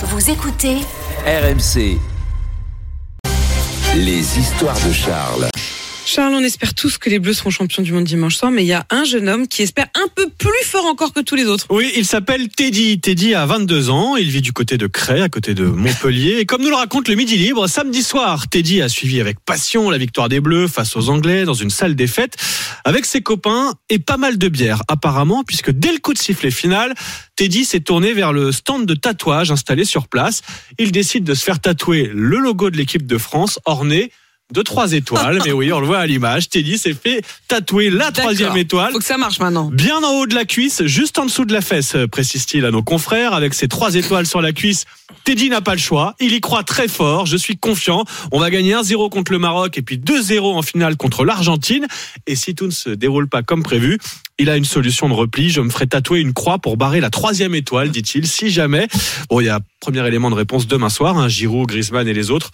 Vous écoutez RMC. Les histoires de Charles. Charles, on espère tous que les Bleus seront champions du monde dimanche soir, mais il y a un jeune homme qui espère un peu plus fort encore que tous les autres. Oui, il s'appelle Teddy. Teddy a 22 ans, il vit du côté de Cray, à côté de Montpellier. Et comme nous le raconte le Midi Libre, samedi soir, Teddy a suivi avec passion la victoire des Bleus face aux Anglais dans une salle des fêtes, avec ses copains et pas mal de bière, apparemment, puisque dès le coup de sifflet final, Teddy s'est tourné vers le stand de tatouage installé sur place. Il décide de se faire tatouer le logo de l'équipe de France, orné de trois étoiles. Mais oui, on le voit à l'image. Teddy s'est fait tatouer la troisième étoile. Faut que ça marche maintenant. Bien en haut de la cuisse, juste en dessous de la fesse, précise-t-il à nos confrères, avec ses trois étoiles sur la cuisse. Teddy n'a pas le choix, il y croit très fort, je suis confiant. On va gagner 1-0 contre le Maroc et puis 2-0 en finale contre l'Argentine. Et si tout ne se déroule pas comme prévu, il a une solution de repli. Je me ferai tatouer une croix pour barrer la troisième étoile, dit-il, si jamais. Bon, il y a premier élément de réponse demain soir, hein, Giroud, Griezmann et les autres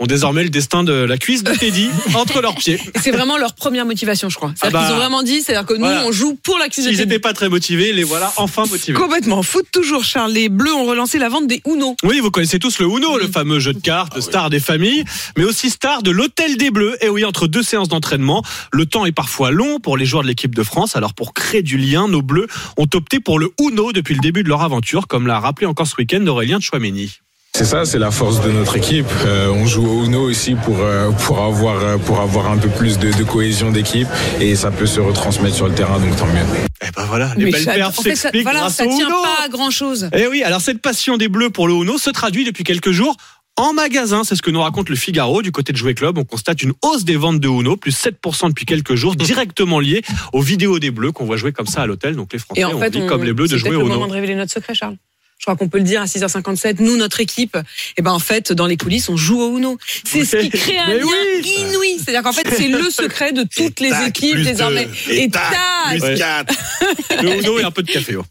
ont désormais le destin de la cuisse de Teddy entre leurs pieds. Et C'est vraiment leur première motivation, je crois. C'est-à-dire Ah bah, qu'ils ont vraiment dit, c'est-à-dire que nous, voilà. on joue pour la cuisine de Teddy. n'étaient pas très motivés, les voilà enfin motivés. Complètement. Foot toujours, Charles. Les Bleus ont relancé la vente des Uno. Oui, vous connaissez tous le Uno, le fameux jeu de cartes, star des familles, mais aussi star de l'hôtel des Bleus. Et oui, entre deux séances d'entraînement, le temps est parfois long pour les joueurs de l'équipe de France. Alors pour créer du lien, nos Bleus ont opté pour le Uno depuis le début de leur aventure, comme l'a rappelé encore ce week-end Aurélien Chouameni. C'est ça, c'est la force de notre équipe. Euh, on joue au Uno aussi pour euh, pour avoir euh, pour avoir un peu plus de, de cohésion d'équipe et ça peut se retransmettre sur le terrain, donc tant mieux. Eh ben voilà, les Mais belles perfs s'expliquent voilà, grâce ça au tient Uno. pas à grand chose. Eh oui, alors cette passion des Bleus pour le Uno se traduit depuis quelques jours en magasin. C'est ce que nous raconte le Figaro. Du côté de Jouet Club, on constate une hausse des ventes de Uno, plus 7% depuis quelques jours, directement liée aux vidéos des Bleus qu'on voit jouer comme ça à l'hôtel. Donc les Français Et en ont fait, envie, on- comme les Bleus, de c'est jouer au le Uno. moment de révéler notre secret, Charles. Je crois qu'on peut le dire à 6h57. Nous, notre équipe, eh ben en fait, dans les coulisses, on joue au Uno. C'est ce qui crée un lien oui. inouï. C'est-à-dire qu'en fait, c'est le secret de toutes les tac, équipes désormais. deux. Et Et tac, tac. plus Ouais. quatre. Le Uno et un peu de café. ouais.